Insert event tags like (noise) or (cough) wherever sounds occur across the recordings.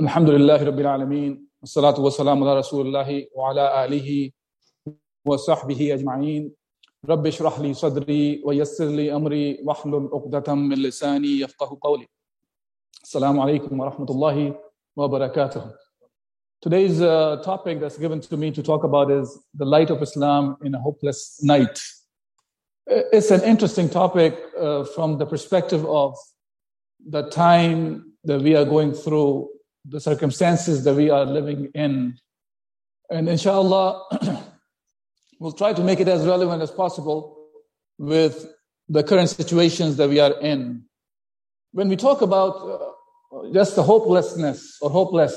الحمد لله رب العالمين والصلاة والسلام على رسول الله وعلى آله وصحبه أجمعين رب اشرح لي صدري ويسر لي أمري واحلل عقدة من لساني يفقه قولي السلام عليكم ورحمة الله وبركاته Today's uh, topic that's given to me to talk about is the light of Islam in a hopeless night. It's an interesting topic uh, from the perspective of the time that we are going through, the circumstances that we are living in. And inshallah, (clears throat) we'll try to make it as relevant as possible with the current situations that we are in. When we talk about uh, just the hopelessness or hopeless,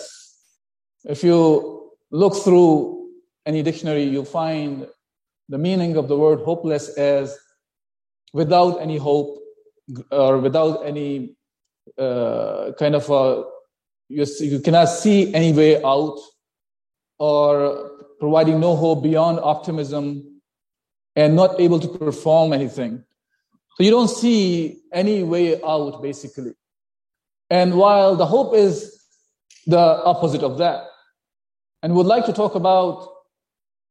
if you look through any dictionary, you'll find the meaning of the word hopeless as without any hope or without any uh, kind of a, you, you cannot see any way out or providing no hope beyond optimism and not able to perform anything. So you don't see any way out basically. And while the hope is the opposite of that, and would like to talk about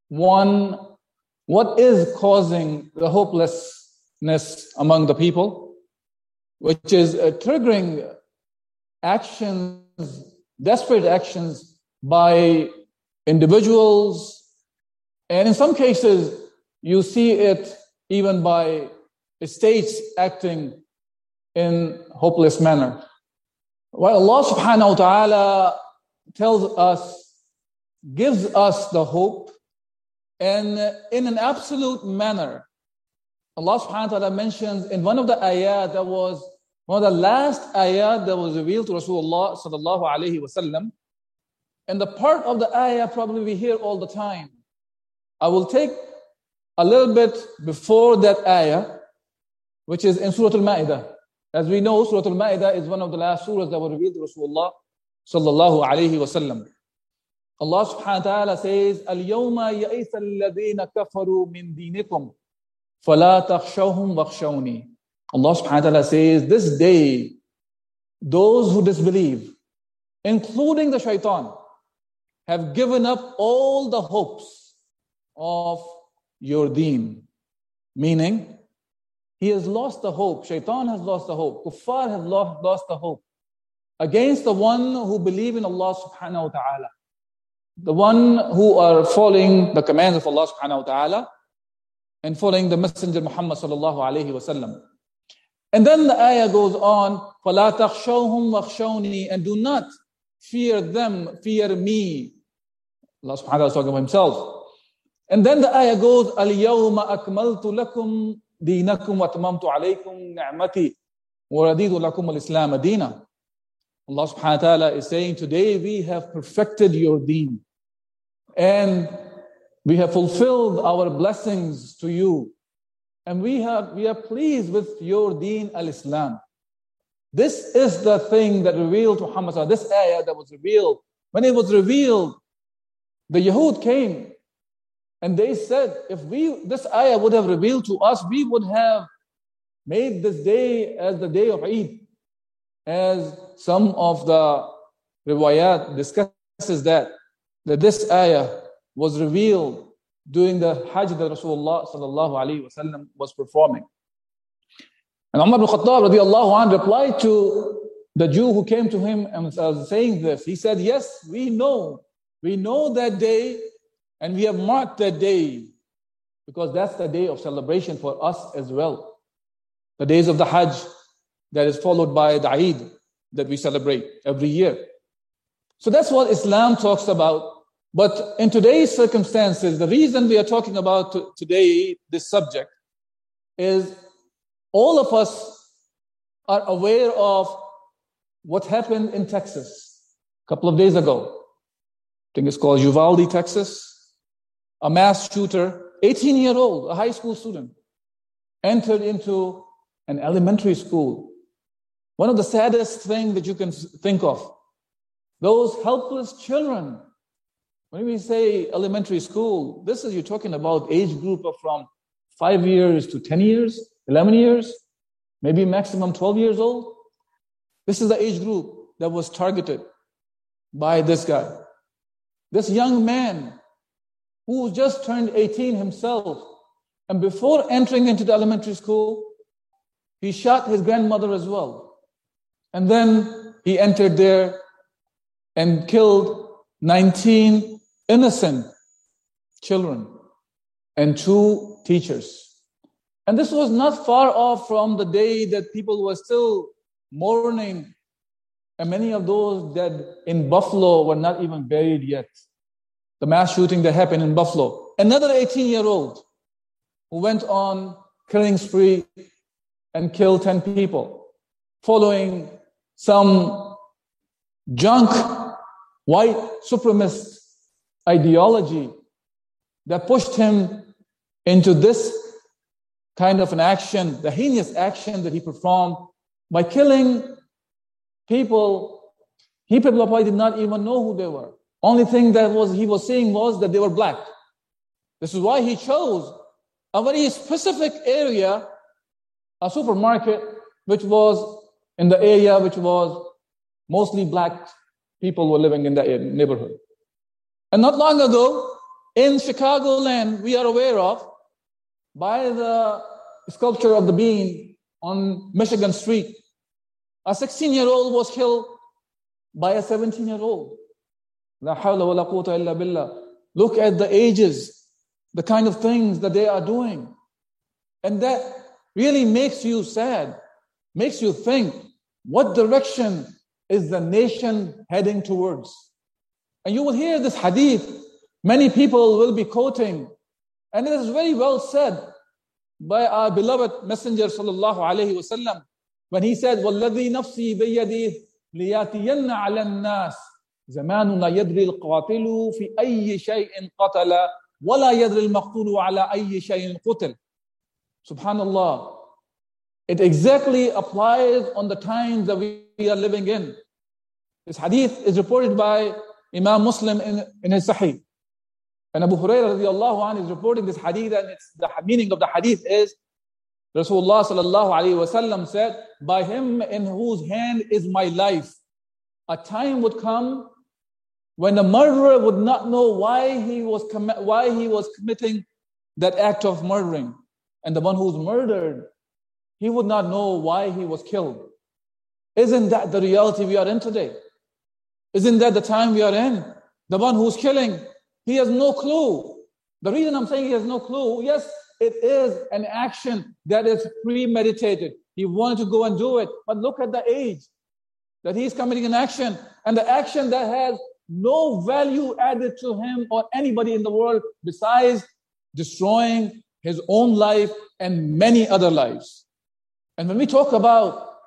one, what is causing the hopelessness among the people, which is triggering actions, desperate actions by individuals. And in some cases, you see it even by states acting in hopeless manner. While Allah subhanahu wa ta'ala tells us gives us the hope and in an absolute manner. Allah subhanahu wa ta'ala mentions in one of the ayat that was one of the last ayat that was revealed to Rasulullah sallallahu alayhi wasallam. And the part of the ayah probably we hear all the time. I will take a little bit before that ayah, which is in Surah Al-Ma'idah. As we know, Surah Al-Ma'idah is one of the last surahs that were revealed to Rasulullah sallallahu alayhi wasallam. Allah subhanahu wa ta'ala says, اليوم يئس الذين كفروا من دينكم فلا تخشوهم واخشوني. Allah subhanahu wa ta'ala says, this day, those who disbelieve, including the shaitan, have given up all the hopes of your deen. Meaning, he has lost the hope. Shaitan has lost the hope. Kuffar have lost, lost the hope against the one who believe in Allah subhanahu wa ta'ala the one who are following the commands of Allah subhanahu wa ta'ala and following the Messenger Muhammad sallallahu alayhi wasallam. And then the ayah goes on, فَلَا تَخْشَوْهُمْ وَخْشَوْنِي And do not fear them, fear me. Allah subhanahu wa ta'ala is talking about himself. And then the ayah goes, الْيَوْمَ أَكْمَلْتُ لَكُمْ دِينَكُمْ وَأَتْمَمْتُ عَلَيْكُمْ نِعْمَتِي وَرَدِيدُ لَكُمُ الْإِسْلَامَ دِينًا Allah subhanahu wa ta'ala is saying, today we have perfected your deen. And we have fulfilled our blessings to you. And we, have, we are pleased with your deen al-Islam. This is the thing that revealed to Muhammad, this ayah that was revealed. When it was revealed, the Yahud came and they said, if we this ayah would have revealed to us, we would have made this day as the day of Eid. As some of the riwayat discusses that that this ayah was revealed during the Hajj that Rasulullah sallallahu alaihi wasallam was performing. And Umar ibn Khattab radiallahu replied to the Jew who came to him and was uh, saying this. He said, Yes, we know. We know that day and we have marked that day because that's the day of celebration for us as well. The days of the Hajj that is followed by the Eid that we celebrate every year. So that's what Islam talks about. But in today's circumstances, the reason we are talking about today this subject is all of us are aware of what happened in Texas. A couple of days ago. I think it's called Uvalde, Texas. A mass shooter, 18 year old, a high school student, entered into an elementary school. One of the saddest things that you can think of. Those helpless children. When we say elementary school, this is you're talking about age group of from five years to 10 years, 11 years, maybe maximum 12 years old. This is the age group that was targeted by this guy. This young man who just turned 18 himself, and before entering into the elementary school, he shot his grandmother as well. And then he entered there and killed 19 innocent children and two teachers. And this was not far off from the day that people were still mourning, and many of those dead in Buffalo were not even buried yet. The mass shooting that happened in Buffalo. Another 18 year old who went on killing spree and killed 10 people, following some junk white supremacist ideology that pushed him into this kind of an action, the heinous action that he performed by killing people. He probably did not even know who they were. Only thing that was he was saying was that they were black. This is why he chose a very specific area a supermarket which was in the area which was mostly black people were living in that neighborhood. And not long ago, in Chicagoland, we are aware of, by the sculpture of the bean on Michigan Street, a 16 year old was killed by a 17 year old. Look at the ages, the kind of things that they are doing. And that really makes you sad, makes you think what direction is the nation heading towards? And you will hear this hadith, many people will be quoting, and it is very well said by our beloved Messenger sallallahu alayhi wasallam when he said, وَالَّذِي نَفْسِي بِيَدِهِ لِيَاتِيَنَّ عَلَى النَّاسِ زمان لا يدري القاتل في أي شيء قتل ولا يدري المقتول على أي شيء قتل Subhanallah. It exactly applies on the times that we are living in. This hadith is reported by Imam Muslim in, in his Sahih. And Abu Hurairah radiallahu anh is reporting this hadith, and it's, the meaning of the hadith is Rasulullah sallallahu alayhi wasallam said, By him in whose hand is my life, a time would come when the murderer would not know why he was, why he was committing that act of murdering. And the one who's murdered, he would not know why he was killed. Isn't that the reality we are in today? Isn't that the time we are in? The one who's killing, he has no clue. The reason I'm saying he has no clue, yes, it is an action that is premeditated. He wanted to go and do it, but look at the age that he's committing an action and the action that has no value added to him or anybody in the world besides destroying his own life and many other lives. And when we talk about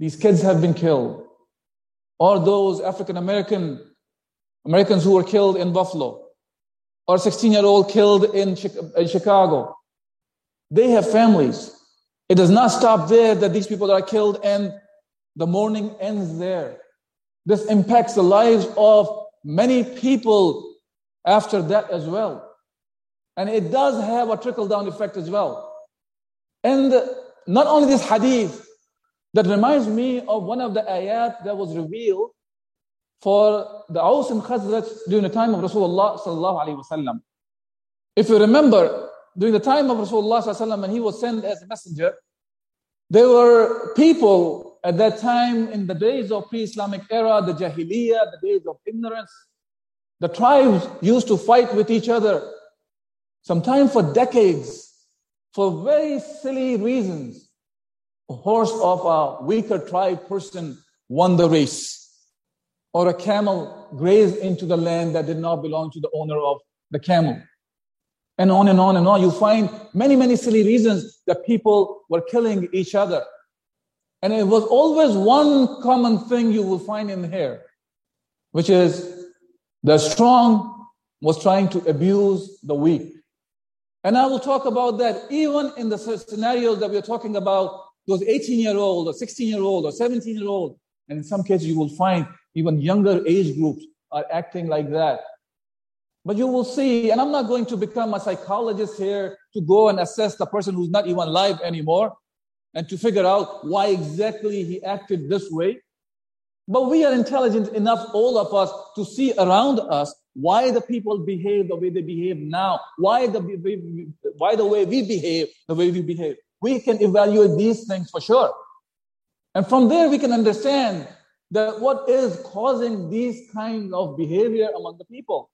these kids have been killed, or those African American Americans who were killed in Buffalo, or 16 year old killed in Chicago, they have families. It does not stop there that these people are killed and the mourning ends there. This impacts the lives of many people after that as well. And it does have a trickle down effect as well. And not only this hadith, that reminds me of one of the ayat that was revealed for the Aus and Khazraj during the time of Rasulullah sallallahu alaihi wasallam. If you remember, during the time of Rasulullah sallallahu when he was sent as a messenger, there were people at that time in the days of pre-Islamic era, the Jahiliyyah, the days of ignorance. The tribes used to fight with each other sometimes for decades, for very silly reasons. Horse of a weaker tribe person won the race, or a camel grazed into the land that did not belong to the owner of the camel. And on and on and on. You find many, many silly reasons that people were killing each other. And it was always one common thing you will find in here. which is the strong was trying to abuse the weak. And I will talk about that even in the scenarios that we're talking about, those 18 year old or 16 year old or 17 year old. And in some cases, you will find even younger age groups are acting like that. But you will see, and I'm not going to become a psychologist here to go and assess the person who's not even alive anymore and to figure out why exactly he acted this way. But we are intelligent enough, all of us, to see around us why the people behave the way they behave now, why the, why the way we behave the way we behave. We can evaluate these things for sure. And from there, we can understand that what is causing these kinds of behavior among the people.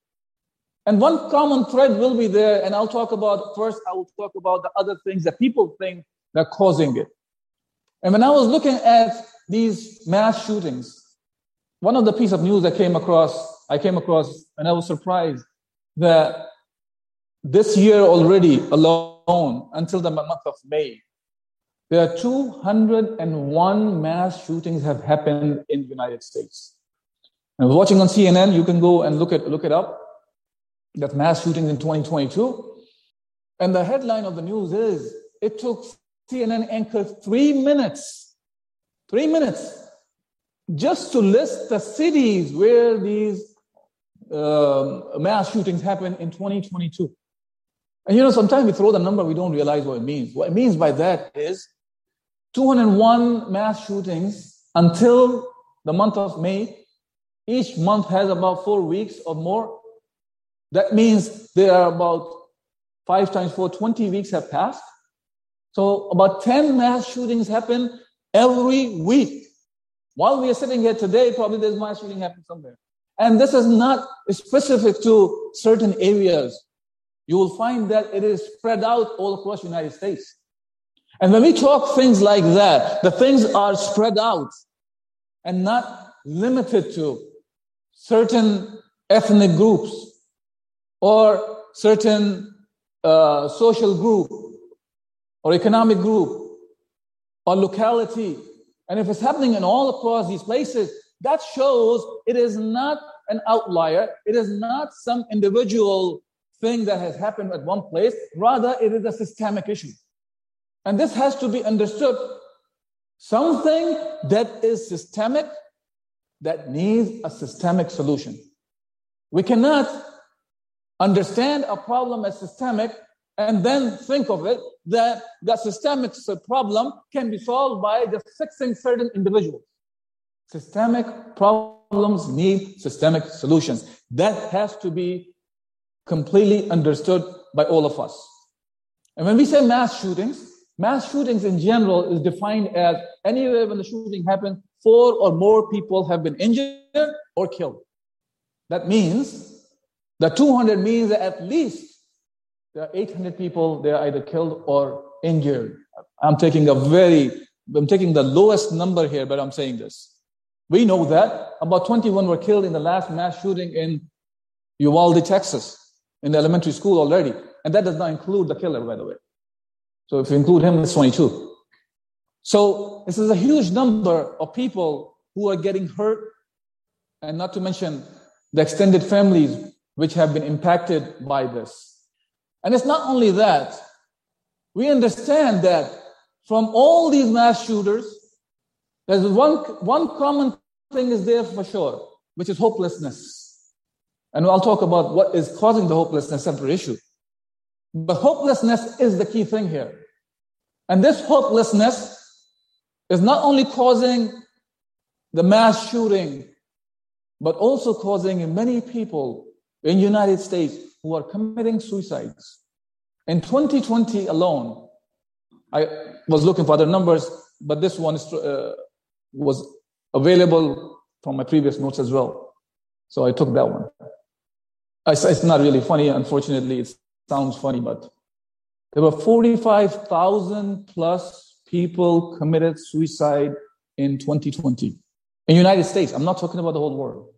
And one common thread will be there, and I'll talk about first, I will talk about the other things that people think that are causing it. And when I was looking at these mass shootings, one of the piece of news I came across, I came across, and I was surprised that this year already alone, until the month of May, there are 201 mass shootings have happened in the United States. Was watching on CNN. You can go and look it look it up. That mass shootings in 2022, and the headline of the news is: It took CNN anchor three minutes, three minutes, just to list the cities where these um, mass shootings happened in 2022. And you know, sometimes we throw the number, we don't realize what it means. What it means by that is 201 mass shootings until the month of May. Each month has about four weeks or more. That means there are about five times four, 20 weeks have passed. So about 10 mass shootings happen every week. While we are sitting here today, probably there's mass shooting happening somewhere. And this is not specific to certain areas. You will find that it is spread out all across the United States. And when we talk things like that, the things are spread out and not limited to certain ethnic groups or certain uh, social group or economic group or locality. And if it's happening in all across these places, that shows it is not an outlier. It is not some individual thing that has happened at one place. Rather, it is a systemic issue. And this has to be understood. Something that is systemic, that needs a systemic solution. We cannot understand a problem as systemic and then think of it that the systemic problem can be solved by just fixing certain individuals. Systemic problems need systemic solutions. That has to be completely understood by all of us. And when we say mass shootings, Mass shootings in general is defined as anywhere when the shooting happens, four or more people have been injured or killed. That means the 200 means that at least there are 800 people, they are either killed or injured. I'm taking a very, I'm taking the lowest number here, but I'm saying this. We know that about 21 were killed in the last mass shooting in Uvalde, Texas, in the elementary school already. And that does not include the killer, by the way. So if you include him, it's 22. So this is a huge number of people who are getting hurt, and not to mention the extended families which have been impacted by this. And it's not only that, we understand that from all these mass shooters, there's one, one common thing is there for sure, which is hopelessness. And I'll talk about what is causing the hopelessness, separate issue. But hopelessness is the key thing here. And this hopelessness is not only causing the mass shooting, but also causing many people in United States who are committing suicides. In 2020 alone, I was looking for other numbers, but this one is, uh, was available from my previous notes as well. So I took that one. It's not really funny, unfortunately. it sounds funny, but there were 45,000 plus people committed suicide in 2020 in the United States. I'm not talking about the whole world.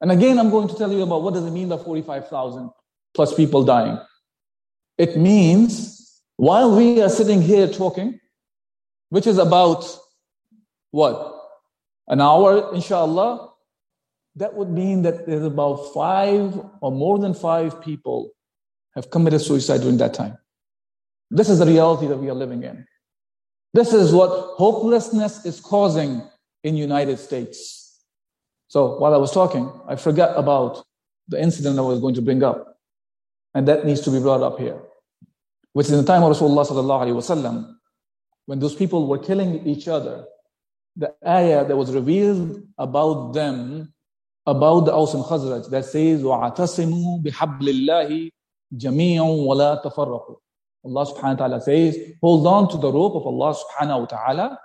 And again, I'm going to tell you about what does it mean by 45,000 plus people dying. It means while we are sitting here talking, which is about what? An hour, inshallah, that would mean that there's about five or more than five people have committed suicide during that time. This is the reality that we are living in. This is what hopelessness is causing in United States. So while I was talking, I forgot about the incident I was going to bring up. And that needs to be brought up here. Which is in the time of Rasulullah when those people were killing each other, the ayah that was revealed about them, about the Aus and Khazraj, that says, وَعَتَصِمُوا بِحَبْلِ اللَّهِ جَمِيعًا وَلَا تَفَرَّقُوا Allah subhanahu wa ta'ala says, hold on to the rope of Allah subhanahu wa ta'ala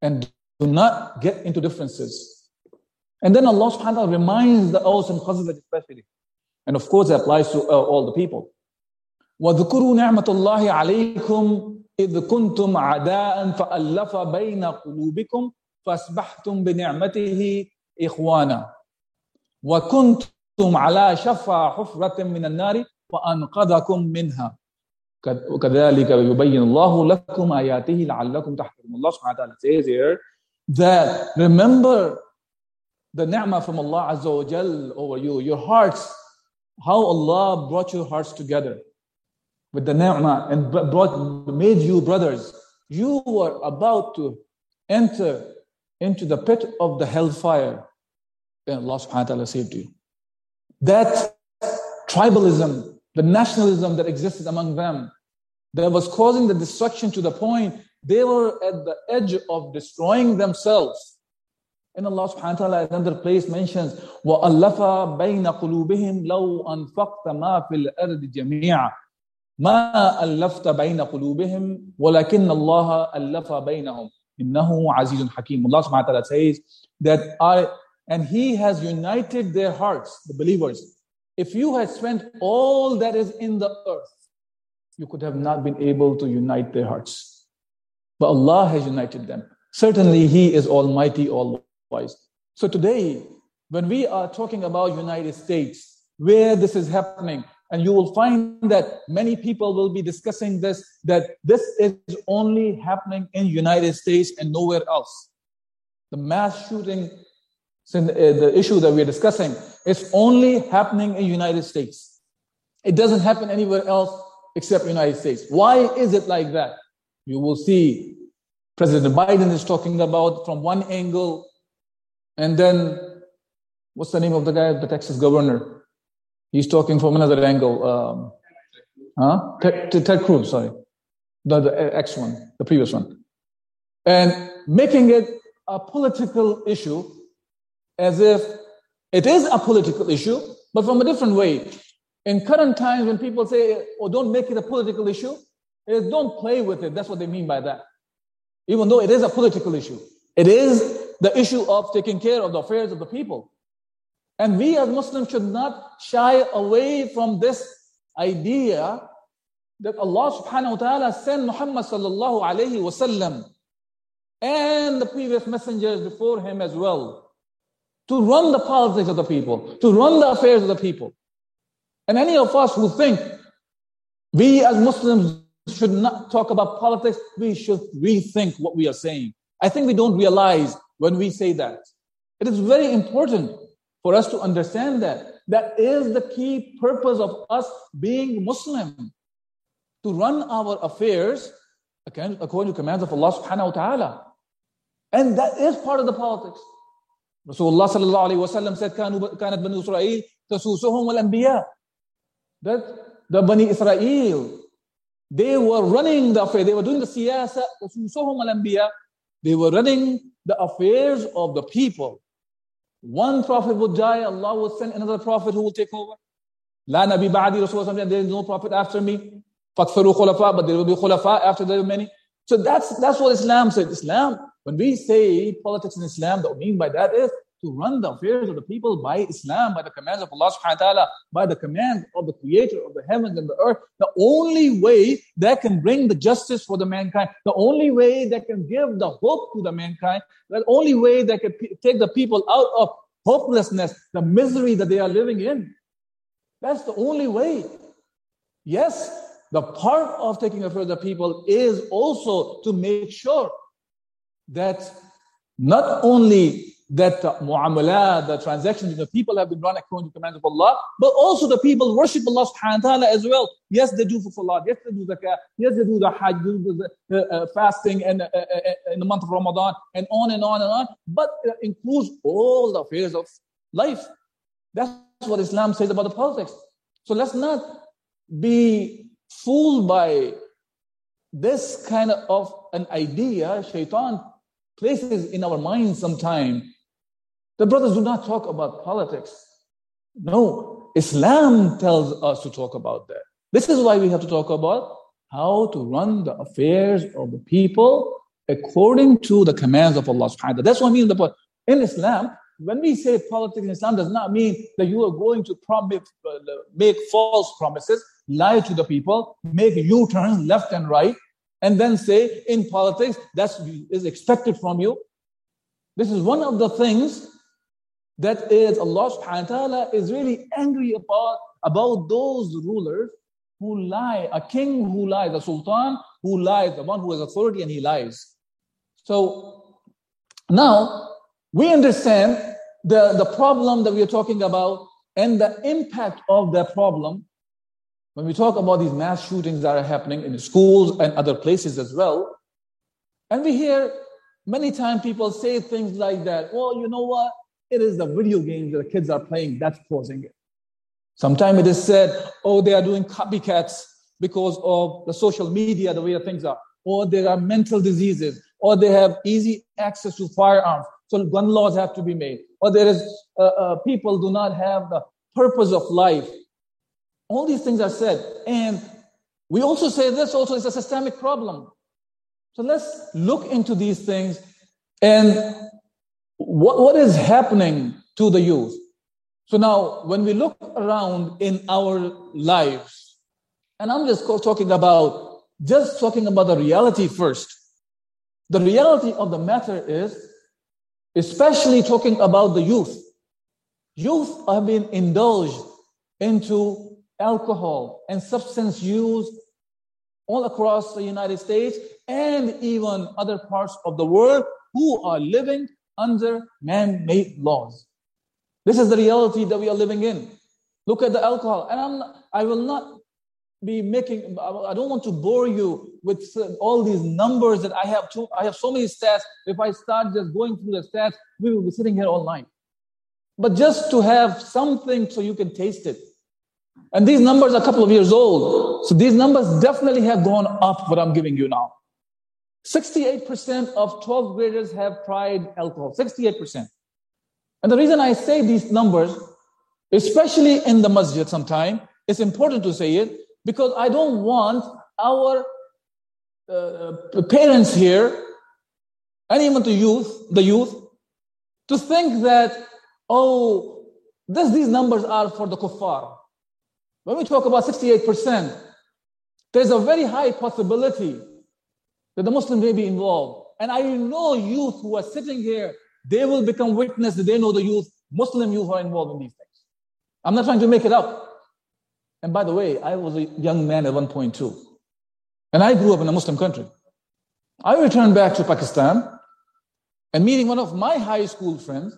and do not get into differences. And then Allah subhanahu wa ta'ala reminds the Aus and Khazraj especially. And of course, it applies to uh, all the people. وَذُكُرُوا نِعْمَةَ اللَّهِ عَلَيْكُمْ إِذْ كُنْتُمْ عَدَاءً فَأَلَّفَ بَيْنَ قُلُوبِكُمْ فَأَصْبَحْتُمْ بِنِعْمَتِهِ إِخْوَانًا وَكُنْتُمْ عَلَى شَفَا حُفْرَةٍ مِنَ النَّارِ وَأَنْقَذَكُمْ مِنْهَا وكذلك يبين الله لكم آياته لعلكم تحكمون Allah subhanahu wa ta'ala says here that remember the ni'mah from Allah Azza wa Jal over you, your hearts, how Allah brought your hearts together with the ni'mah and brought, made you brothers. You were about to enter into the pit of the hellfire. And Allah subhanahu wa ta'ala saved you. That tribalism the nationalism that existed among them that was causing the destruction to the point they were at the edge of destroying themselves. And Allah subhanahu wa ta'ala another place mentions, وَأَلَّفَ بَيْنَ قُلُوبِهِمْ لَوْ أَنفَقْتَ مَا فِي الْأَرْضِ جَمِيعًا ما ألفت بين قلوبهم ولكن الله ألف بينهم إنه عزيز حكيم Allah subhanahu wa ta'ala says that I and he has united their hearts the believers if you had spent all that is in the earth, you could have not been able to unite their hearts. But Allah has united them. Certainly, He is Almighty, All Wise. So today, when we are talking about United States, where this is happening, and you will find that many people will be discussing this, that this is only happening in United States and nowhere else. The mass shooting so the, uh, the issue that we're discussing is only happening in United States. It doesn't happen anywhere else except United States. Why is it like that? You will see President Biden is talking about from one angle, and then what's the name of the guy, the Texas governor? He's talking from another angle. Um, huh? Ted, Ted Cruz, sorry, the, the X one, the previous one, and making it a political issue as if it is a political issue, but from a different way. In current times, when people say, oh, don't make it a political issue, is don't play with it. That's what they mean by that. Even though it is a political issue, it is the issue of taking care of the affairs of the people. And we as Muslims should not shy away from this idea that Allah subhanahu wa ta'ala sent Muhammad sallallahu alayhi wasallam and the previous messengers before him as well to run the politics of the people, to run the affairs of the people. And any of us who think we as Muslims should not talk about politics, we should rethink what we are saying. I think we don't realize when we say that. It is very important for us to understand that. That is the key purpose of us being Muslim. To run our affairs according to commands of Allah subhanahu wa ta'ala. And that is part of the politics. Rasulullah sallallahu alaihi wasallam said, "Kanat Banu Israel tasusuhum al anbiya." That the Bani Israel, they were running the affair. They were doing the siyasa tasusuhum al anbiya. They were running the affairs of the people. One prophet would die, Allah would send another prophet who will take over. La nabi ba'di Rasulullah there is no prophet after me. Fakfaru khulafa, but there will be khulafa after there are many. So that's, that's what Islam said. Islam when we say politics in Islam, what we mean by that is to run the affairs of the people by Islam, by the commands of Allah subhanahu wa ta'ala, by the commands of the creator of the heavens and the earth. The only way that can bring the justice for the mankind, the only way that can give the hope to the mankind, the only way that can p- take the people out of hopelessness, the misery that they are living in. That's the only way. Yes, the part of taking affairs of the people is also to make sure that not only that the muamalah, the transactions, the people have been run according to the commands of Allah, but also the people worship Allah subhanahu wa ta'ala as well. Yes, they do for salat. Yes, they do zakah. Yes, they do the hajj, do the uh, uh, fasting and uh, uh, uh, in the month of Ramadan, and on and on and on. But it includes all the affairs of life. That's what Islam says about the politics. So let's not be fooled by this kind of an idea shaitan places in our minds sometime. The brothers do not talk about politics. No, Islam tells us to talk about that. This is why we have to talk about how to run the affairs of the people according to the commands of Allah subhanahu wa ta'ala. That's what I mean. In Islam, when we say politics in Islam does not mean that you are going to promise, uh, make false promises, lie to the people, make U-turns left and right, and then say in politics that is expected from you. This is one of the things that is Allah subhanahu wa ta'ala is really angry about, about those rulers who lie, a king who lies, a sultan who lies, the one who has authority and he lies. So now we understand the, the problem that we are talking about and the impact of that problem when we talk about these mass shootings that are happening in schools and other places as well. And we hear many times people say things like that. Well, you know what? It is the video games that the kids are playing that's causing it. Sometimes it is said, oh, they are doing copycats because of the social media, the way things are, or there are mental diseases, or they have easy access to firearms. So gun laws have to be made. Or there is uh, uh, people do not have the purpose of life. All these things are said, and we also say this also is a systemic problem. So let's look into these things and what, what is happening to the youth. So now, when we look around in our lives, and I'm just talking about just talking about the reality first. The reality of the matter is especially talking about the youth. Youth have been indulged into alcohol and substance use all across the United States and even other parts of the world who are living under man made laws. This is the reality that we are living in. Look at the alcohol. And I'm, I will not be making, I don't want to bore you with all these numbers that I have. To, I have so many stats. If I start just going through the stats, we will be sitting here all night. But just to have something so you can taste it. And these numbers are a couple of years old. So these numbers definitely have gone up, what I'm giving you now. 68% of 12th graders have tried alcohol. 68%. And the reason I say these numbers, especially in the masjid sometime, it's important to say it because I don't want our uh, parents here, and even the youth, the youth, to think that, oh, this, these numbers are for the kuffar. When we talk about 68%, there's a very high possibility that the Muslim may be involved. And I know youth who are sitting here, they will become witness that they know the youth, Muslim youth are involved in these things. I'm not trying to make it up. And by the way, I was a young man at one point too. And I grew up in a Muslim country. I returned back to Pakistan and meeting one of my high school friends.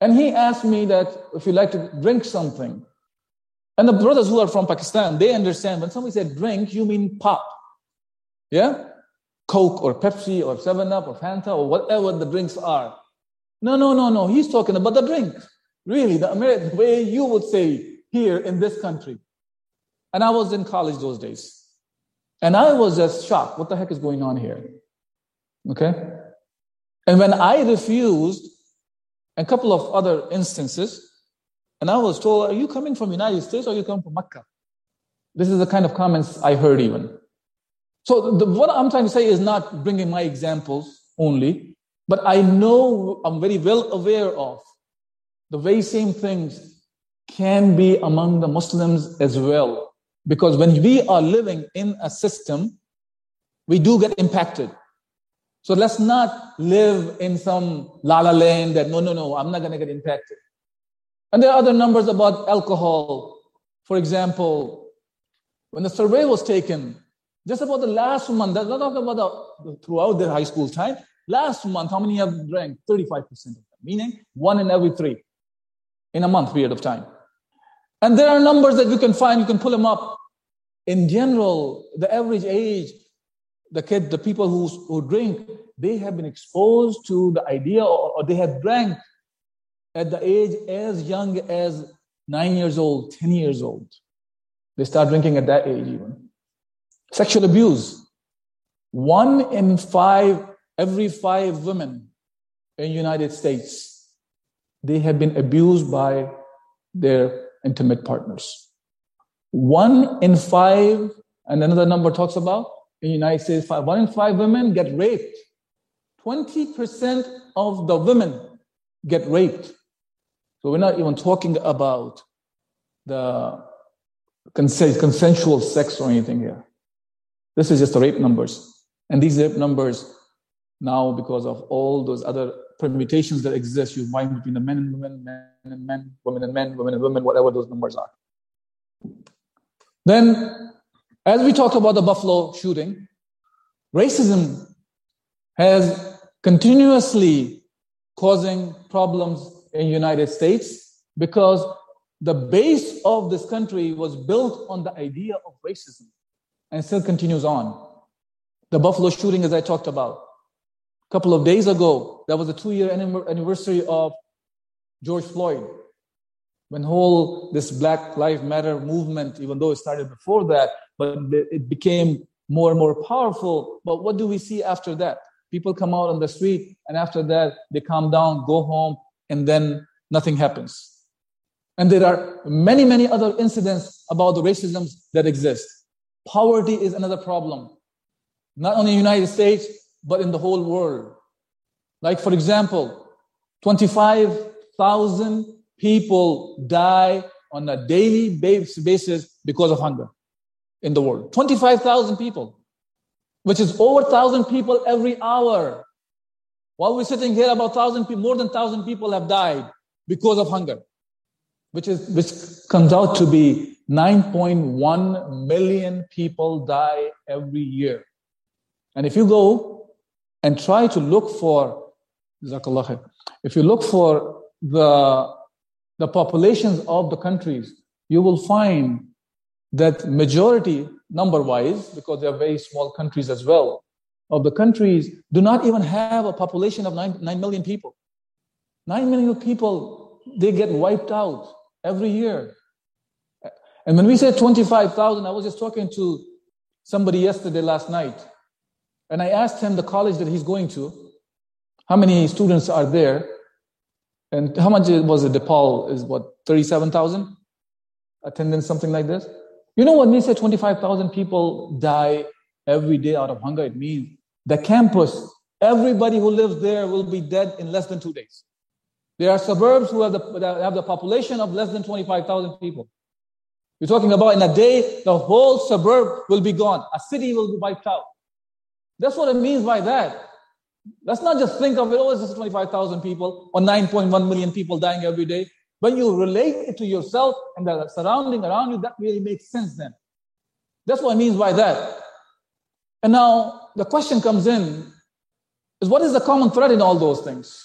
And he asked me that if you like to drink something. And the brothers who are from Pakistan, they understand when somebody said drink, you mean pop. Yeah? Coke or Pepsi or 7 Up or Fanta or whatever the drinks are. No, no, no, no. He's talking about the drink. Really, the American way you would say here in this country. And I was in college those days. And I was just shocked. What the heck is going on here? Okay? And when I refused, a couple of other instances, and I was told, Are you coming from United States or you come from Mecca? This is the kind of comments I heard even. So the, what I'm trying to say is not bringing my examples only, but I know I'm very well aware of the very same things can be among the Muslims as well. Because when we are living in a system, we do get impacted. So let's not live in some la la land that no, no, no, I'm not going to get impacted. And there are other numbers about alcohol. For example, when the survey was taken, just about the last month, that's not talking about the, throughout their high school time, last month, how many have drank? 35% of them. meaning one in every three in a month period of time. And there are numbers that you can find, you can pull them up. In general, the average age, the kid, the people who, who drink, they have been exposed to the idea or, or they have drank at the age as young as nine years old, 10 years old. They start drinking at that age even. Sexual abuse. One in five, every five women in United States, they have been abused by their intimate partners. One in five, and another number talks about in United States, five, one in five women get raped. 20% of the women get raped. So we're not even talking about the consensual sex or anything here. This is just the rape numbers. And these rape numbers now, because of all those other permutations that exist, you find between the men and women, men and men, women and men, women and women, whatever those numbers are. Then, as we talked about the Buffalo shooting, racism has continuously causing problems in United States because the base of this country was built on the idea of racism and still continues on. The Buffalo shooting, as I talked about. A couple of days ago, that was the two year anniversary of George Floyd. When whole this Black Lives Matter movement, even though it started before that, but it became more and more powerful. But what do we see after that? People come out on the street, and after that, they calm down, go home, and then nothing happens. And there are many, many other incidents about the racisms that exist. Poverty is another problem, not only in the United States, but in the whole world. Like, for example, 25,000 people die on a daily basis because of hunger in the world. 25,000 people, which is over 1,000 people every hour. While we're sitting here, about 1,000 people, more than 1,000 people have died because of hunger which is which comes out to be 9.1 million people die every year. And if you go and try to look for, if you look for the, the populations of the countries, you will find that majority, number wise, because they are very small countries as well, of the countries do not even have a population of 9, 9 million people. 9 million people, they get wiped out every year. And when we say 25,000, I was just talking to somebody yesterday, last night, and I asked him the college that he's going to, how many students are there, and how much was it? DePaul is what, 37,000 attendance, something like this? You know, when we say 25,000 people die every day out of hunger, it means the campus, everybody who lives there will be dead in less than two days. There are suburbs who have the, have the population of less than 25,000 people. You're talking about in a day, the whole suburb will be gone. A city will be wiped out. That's what it means by that. Let's not just think of it, oh, it's just 25,000 people or 9.1 million people dying every day. When you relate it to yourself and the surrounding around you, that really makes sense then. That's what it means by that. And now the question comes in is what is the common thread in all those things?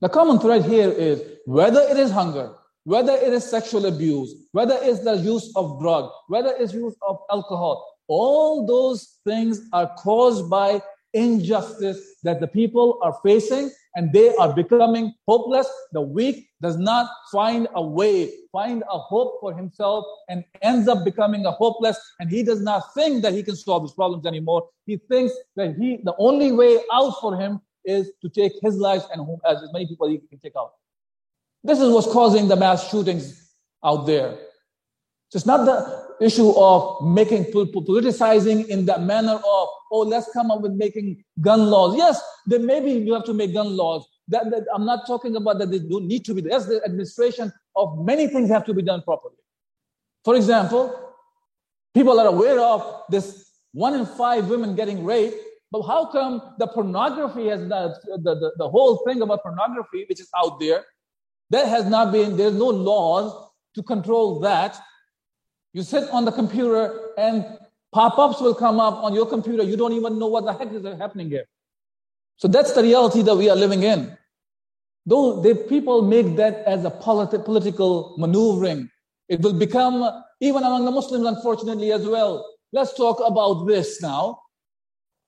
The common thread here is whether it is hunger, whether it is sexual abuse, whether it's the use of drug, whether it's use of alcohol, all those things are caused by injustice that the people are facing and they are becoming hopeless. The weak does not find a way, find a hope for himself and ends up becoming a hopeless. And he does not think that he can solve his problems anymore. He thinks that he, the only way out for him is to take his life and as many people he can take out. This is what's causing the mass shootings out there. So it's not the issue of making politicizing in that manner of oh let's come up with making gun laws. Yes, there maybe you have to make gun laws. That, that I'm not talking about that they don't need to be. That's the administration of many things have to be done properly. For example, people are aware of this one in five women getting raped but how come the pornography has not, the, the, the whole thing about pornography, which is out there, that has not been, there's no laws to control that. You sit on the computer and pop ups will come up on your computer. You don't even know what the heck is happening here. So that's the reality that we are living in. Though the people make that as a politi- political maneuvering, it will become, even among the Muslims, unfortunately, as well. Let's talk about this now.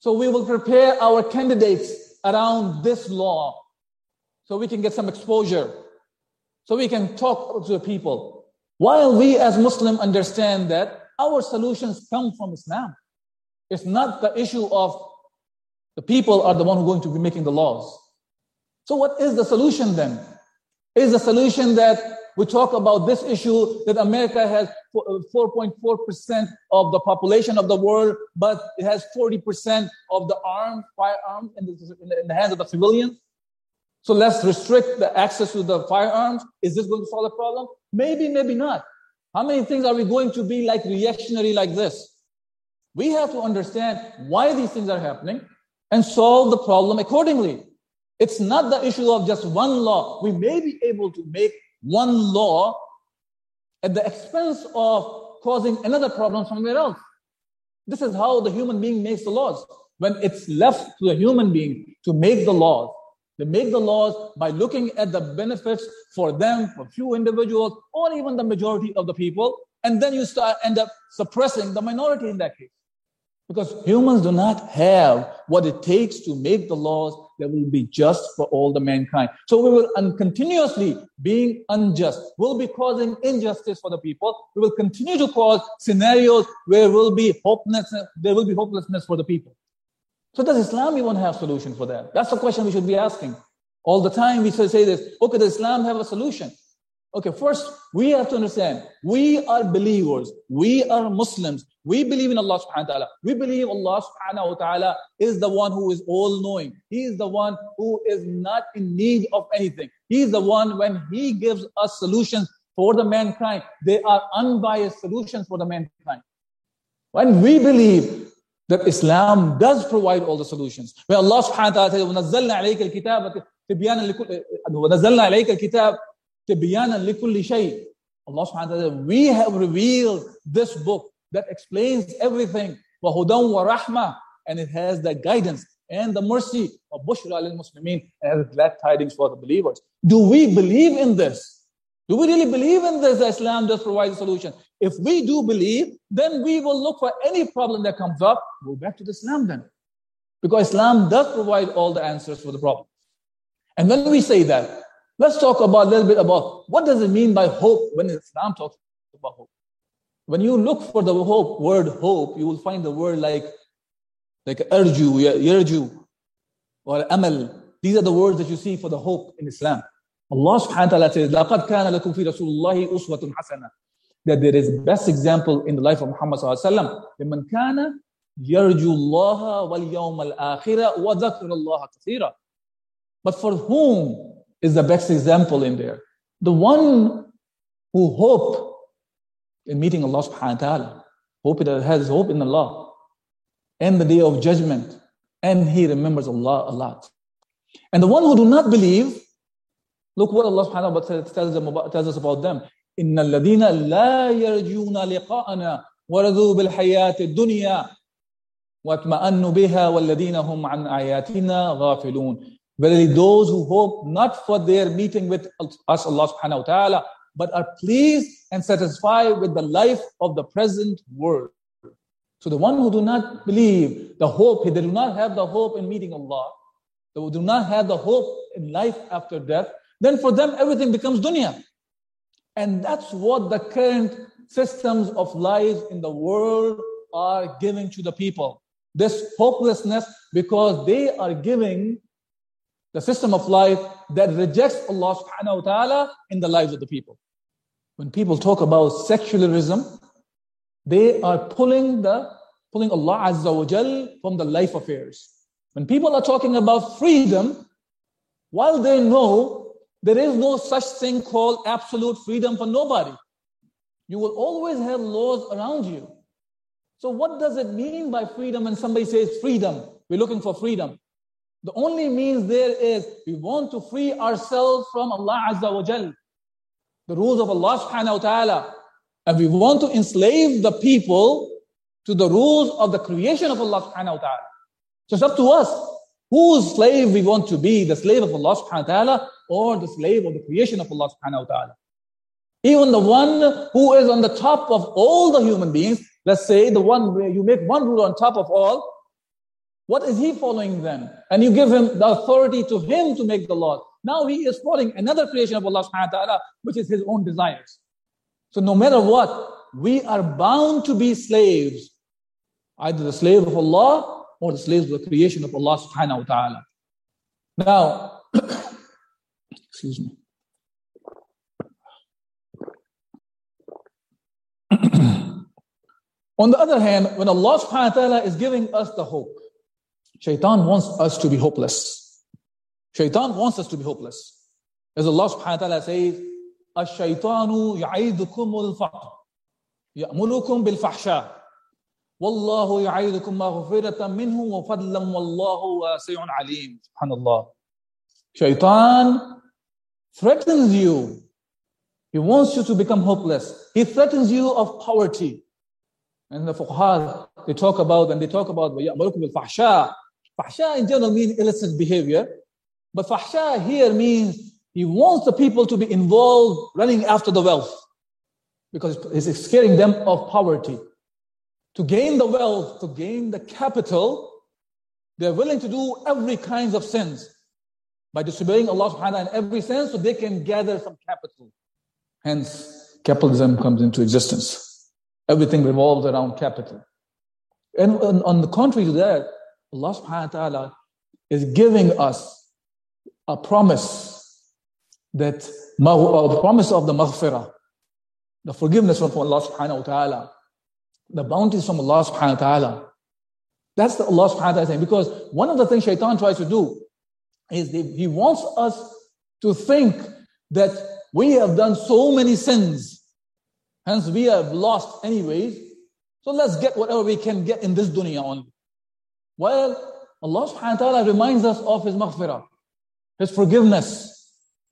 So we will prepare our candidates around this law so we can get some exposure, so we can talk to the people. While we as Muslims understand that our solutions come from Islam, it's not the issue of the people are the one who are going to be making the laws. So what is the solution then? Is the solution that we talk about this issue that America has 4.4% uh, of the population of the world, but it has 40% of the armed firearms in the, in the hands of the civilians. So let's restrict the access to the firearms. Is this going to solve the problem? Maybe, maybe not. How many things are we going to be like reactionary like this? We have to understand why these things are happening and solve the problem accordingly. It's not the issue of just one law. We may be able to make one law at the expense of causing another problem somewhere else. This is how the human being makes the laws. When it's left to the human being to make the laws, they make the laws by looking at the benefits for them, for few individuals, or even the majority of the people. And then you start end up suppressing the minority in that case. Because humans do not have what it takes to make the laws that will be just for all the mankind. So we will un- continuously being unjust. We'll be causing injustice for the people. We will continue to cause scenarios where will be hopelessness, there will be hopelessness for the people. So does Islam even have a solution for that? That's the question we should be asking. All the time we say this, okay, does Islam have a solution? Okay, first, we have to understand we are believers, we are Muslims, we believe in Allah subhanahu wa ta'ala. We believe Allah subhanahu wa ta'ala is the one who is all knowing. He is the one who is not in need of anything. He is the one when He gives us solutions for the mankind, they are unbiased solutions for the mankind. When we believe that Islam does provide all the solutions, when Allah subhanahu wa ta'ala says, وَنَزَّلْنَا عَلَيْكَ الْكِتَابَ تِبْيَانًا لِكُلِّ وَنَزَّلْنَا عَلَيْكَ الْكِتَابَ تبيانا لكل شيء. Allah subhanahu wa ta'ala, we have revealed this book that explains everything. وَهُدًى وَرَحْمَةً And it has the guidance and the mercy of Bushra al-Muslimin and glad tidings for the believers. Do we believe in this? Do we really believe in this? Islam does provide a solution. If we do believe, then we will look for any problem that comes up, go back to the Islam then. Because Islam does provide all the answers for the problem. And when we say that, Let's talk about a little bit about what does it mean by hope when Islam talks about hope. When you look for the hope, word hope, you will find the word like like arju, yarju, or amal. These are the words that you see for the hope in Islam. Allah subhanahu wa ta'ala says, لَقَدْ كَانَ لَكُمْ فِي رَسُولِ اللَّهِ أُسْوَةٌ حَسَنَةٌ That there is best example in the life of Muhammad sallallahu alayhi wa sallam. لِمَنْ كَانَ يَرْجُو اللَّهَ وَالْيَوْمَ الْآخِرَ وَذَكْرَ اللَّهَ كَثِيرًا But for whom is the best example in there. The one who hope in meeting Allah subhanahu wa ta'ala, hope it has hope in Allah and the day of judgment, and he remembers Allah a lot. And the one who do not believe, look what Allah subhanahu wa ta'ala tells, them about, tells us about them. إن الذين لا يرجون لقاءنا ورضوا بالحياة الدنيا واطمأنوا بها والذين هم عن آياتنا غافلون Verily, those who hope not for their meeting with us, Allah subhanahu wa ta'ala, but are pleased and satisfied with the life of the present world. So the one who do not believe the hope, they do not have the hope in meeting Allah, they do not have the hope in life after death, then for them everything becomes dunya. And that's what the current systems of life in the world are giving to the people. This hopelessness because they are giving the system of life that rejects Allah subhanahu wa ta'ala in the lives of the people. When people talk about secularism, they are pulling the pulling Allah Azza wa Jal from the life affairs. When people are talking about freedom, while they know there is no such thing called absolute freedom for nobody, you will always have laws around you. So, what does it mean by freedom when somebody says freedom? We're looking for freedom. The only means there is we want to free ourselves from Allah Azza wa Jal, the rules of Allah subhanahu wa ta'ala. And we want to enslave the people to the rules of the creation of Allah subhanahu wa ta'ala. So it's up to us. Whose slave we want to be, the slave of Allah subhanahu wa ta'ala or the slave of the creation of Allah subhanahu wa ta'ala. Even the one who is on the top of all the human beings, let's say the one where you make one ruler on top of all, what is he following then? And you give him the authority to him to make the laws. Now he is following another creation of Allah subhanahu wa ta'ala, which is his own desires. So no matter what, we are bound to be slaves, either the slave of Allah or the slaves of the creation of Allah subhanahu wa ta'ala. Now, (coughs) excuse me. (coughs) On the other hand, when Allah subhanahu wa ta'ala is giving us the hope, shaitan wants us to be hopeless. Shaitan wants us to be hopeless. As Allah subhanahu wa ta'ala says, الشيطان يعيدكم الفقر يأمركم بالفحشاء Wallahu ya'idukum maghfiratan minhu wa fadlan wa wasi'un alim. Subhanallah. Shaitan threatens you. He wants you to become hopeless. He threatens you of poverty. And the fuqaha, they talk about, and they talk about fahsha. Fahsha in general means illicit behavior. But fahsha here means he wants the people to be involved running after the wealth because he's scaring them of poverty. To gain the wealth, to gain the capital, they're willing to do every kinds of sins by disobeying Allah subhanahu wa ta'ala in every sense so they can gather some capital. Hence, capitalism comes into existence. Everything revolves around capital. And on the contrary to that, Allah subhanahu wa ta'ala is giving us a promise that the promise of the maghfirah, the forgiveness from Allah subhanahu wa ta'ala, the bounties from Allah subhanahu wa ta'ala. That's the Allah subhanahu wa ta'ala saying. Because one of the things shaitan tries to do is he wants us to think that we have done so many sins, hence we have lost anyways. So let's get whatever we can get in this dunya only. Well, Allah subhanahu wa ta'ala reminds us of His maghfirah, His forgiveness,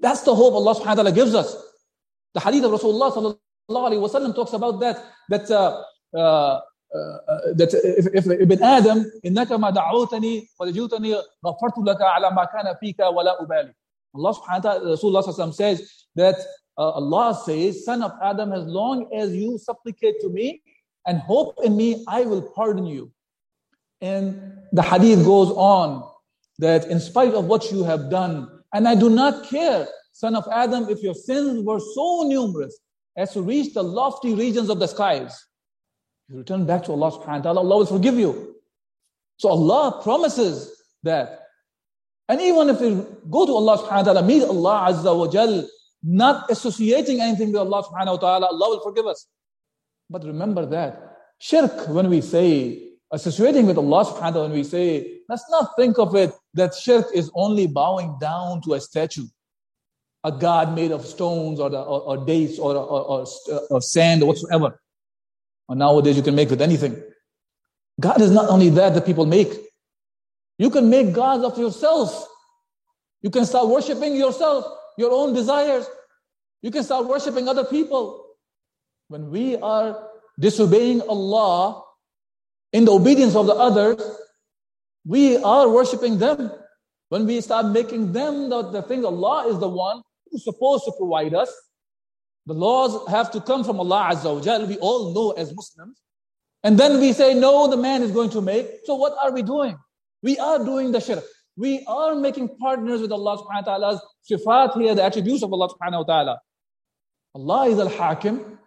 that's the hope Allah subhanahu wa ta'ala gives us. The hadith of Rasulullah sallallahu alayhi wa talks about that, that, uh, that if, if Ibn Adam, إنك ما دعوتني ولجوتني غفرت لك على ما كان فيك ولا أبالي. Allah subhanahu wa ta'ala, Rasulullah sallallahu says that uh, Allah says, son of Adam, as long as you supplicate to me and hope in me, I will pardon you. And the hadith goes on that in spite of what you have done, and I do not care, son of Adam, if your sins were so numerous as to reach the lofty regions of the skies. You return back to Allah subhanahu wa ta'ala, Allah will forgive you. So Allah promises that. And even if you go to Allah subhanahu wa ta'ala, meet Allah azza wa jal, not associating anything with Allah subhanahu wa ta'ala, Allah will forgive us. But remember that shirk, when we say associating with Allah subhanahu wa ta'ala when we say, let's not think of it that shirk is only bowing down to a statue, a god made of stones or, or, or dates or, or, or, sand or whatsoever. Nowadays you can make with anything. God is not only that that people make. You can make gods of yourself. You can start worshiping yourself, your own desires. You can start worshiping other people. When we are disobeying Allah, in the obedience of the others, we are worshiping them. When we start making them the, the thing, Allah is the one who's supposed to provide us. The laws have to come from Allah Azza wa Jal. We all know as Muslims. And then we say, no, the man is going to make. So what are we doing? We are doing the shirk. We are making partners with Allah subhanahu wa ta'ala's sifat here, the attributes of Allah subhanahu wa ta'ala. Allah is al-hakim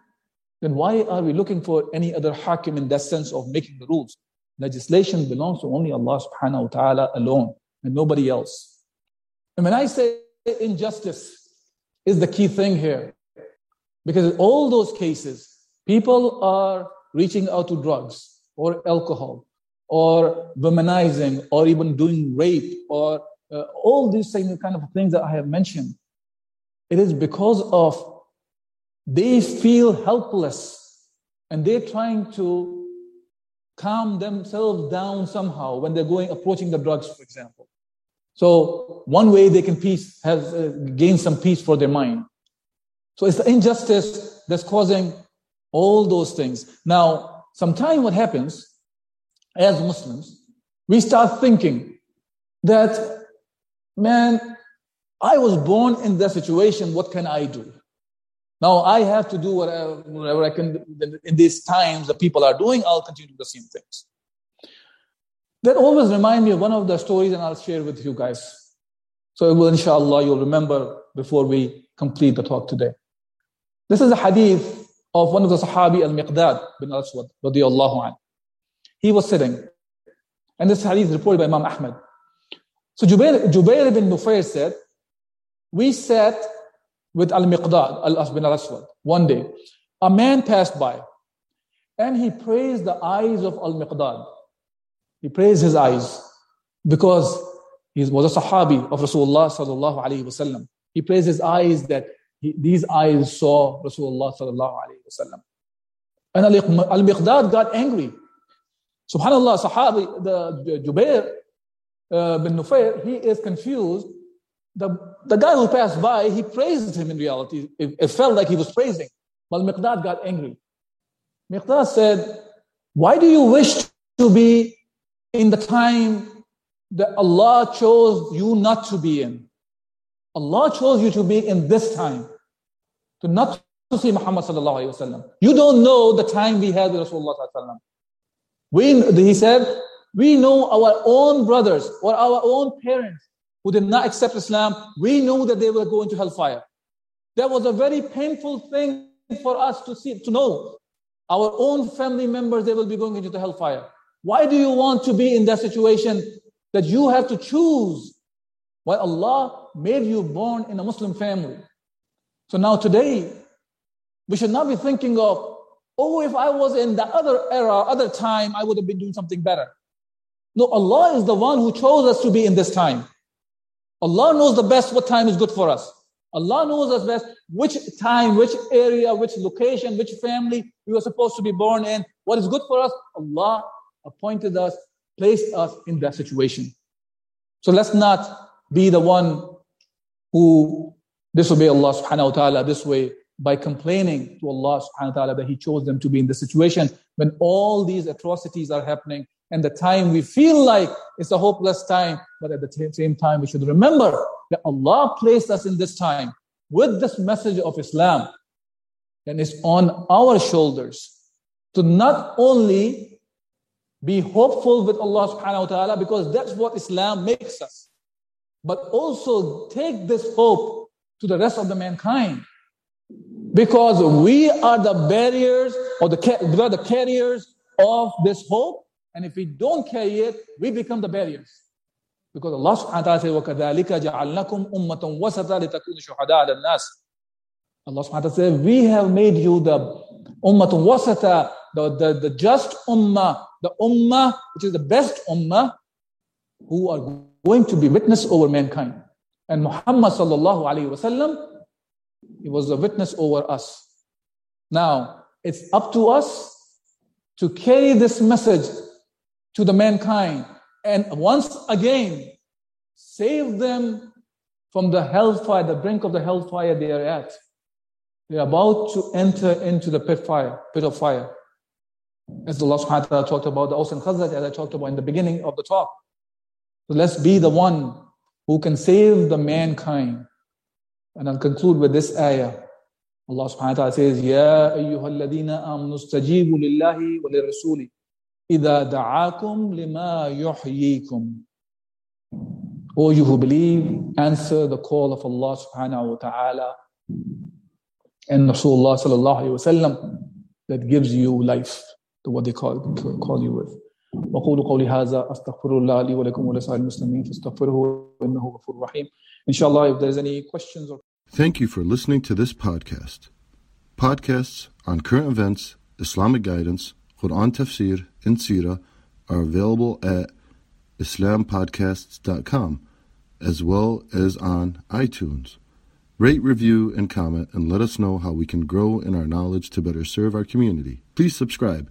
then why are we looking for any other hakim in that sense of making the rules? Legislation belongs to only Allah subhanahu wa ta'ala alone and nobody else. And when I say injustice is the key thing here, because in all those cases, people are reaching out to drugs or alcohol or womanizing or even doing rape or uh, all these same kind of things that I have mentioned. It is because of they feel helpless and they're trying to calm themselves down somehow when they're going approaching the drugs for example so one way they can peace has uh, gain some peace for their mind so it's the injustice that's causing all those things now sometimes what happens as muslims we start thinking that, man, I was born in that situation. What can I do? Now I have to do whatever, whatever I can in these times that people are doing. I'll continue the same things. That always remind me of one of the stories, and I'll share with you guys. So, inshallah, you'll remember before we complete the talk today. This is a hadith of one of the Sahabi, Al-Miqdad bin Al-Aswad, radiallahu anh. He was sitting, and this hadith is reported by Imam Ahmad. So Jubair, Jubair bin Nufayr said, we sat with Al-Miqdad al bin Al-Aswad one day. A man passed by, and he praised the eyes of Al-Miqdad. He praised his eyes because he was a Sahabi of Rasulullah sallallahu alaihi wasallam. He praised his eyes that he, these eyes saw Rasulullah sallallahu alaihi wasallam. And Al-Miqdad got angry. Subhanallah, Sahabi, the Jubair uh, bin Nufayr, he is confused. The, the guy who passed by, he praised him in reality. It, it felt like he was praising. But Miqdad got angry. Miqdad said, Why do you wish to be in the time that Allah chose you not to be in? Allah chose you to be in this time, to not to see Muhammad sallallahu alaihi wasallam. You don't know the time we had with Rasulullah sallallahu We, he said, we know our own brothers or our own parents who did not accept Islam. We know that they will go into hellfire. That was a very painful thing for us to see, to know. Our own family members, they will be going into the hellfire. Why do you want to be in that situation that you have to choose why Allah made you born in a Muslim family. So now today, we should not be thinking of, oh, if I was in the other era, other time, I would have been doing something better. No, Allah is the one who chose us to be in this time. Allah knows the best what time is good for us. Allah knows us best which time, which area, which location, which family we were supposed to be born in. What is good for us? Allah appointed us, placed us in that situation. So let's not be the one who disobey Allah subhanahu wa ta'ala this way by complaining to Allah subhanahu wa ta'ala that He chose them to be in this situation when all these atrocities are happening and the time we feel like it's a hopeless time, but at the same time we should remember that Allah placed us in this time with this message of Islam and it's on our shoulders to not only be hopeful with Allah subhanahu wa ta'ala because that's what Islam makes us but also take this hope to the rest of the mankind. Because we are the barriers or the, we are the carriers of this hope. And if we don't carry it, we become the barriers. Because Allah subhanahu wa ta'ala says, وَكَذَلِكَ جَعَلْنَكُمْ أُمَّةً وَسَطًا لِتَكُونُ شُهَدَاءَ عَلَى النَّاسِ Allah subhanahu wa ta'ala says, we have made you the ummatun wasata, the, the, the just ummah, the ummah, which is the best ummah, who are going to be witness over mankind. And Muhammad sallallahu alayhi wasallam, he was a witness over us. Now, it's up to us to carry this message to the mankind and once again save them from the hellfire, the brink of the hellfire they are at. They're about to enter into the pit fire, pit of fire. As Allah subhanahu wa ta'ala talked about the Aus and Khazraj, as I talked about in the beginning of the talk. So let's be the one who can save the mankind. And I'll conclude with this ayah. Allah subhanahu wa ta'ala says, Ya ayyuhalladina amanu stajibu lillahi wa lirrasuli idha da'akum lima yuhyikum. O you who believe, answer the call of Allah subhanahu wa ta'ala and Rasulullah sallallahu alayhi wa sallam that gives you life, to what they call, call you with. وقول قولي هذا استغفر الله لي ولكم ولسائر المسلمين فاستغفروه انه غفور رحيم Inshallah, if there's any questions or Thank you for listening to this podcast. Podcasts on current events, Islamic guidance, Quran tafsir, and Sirah are available at islampodcasts.com as well as on iTunes. Rate, review, and comment and let us know how we can grow in our knowledge to better serve our community. Please subscribe.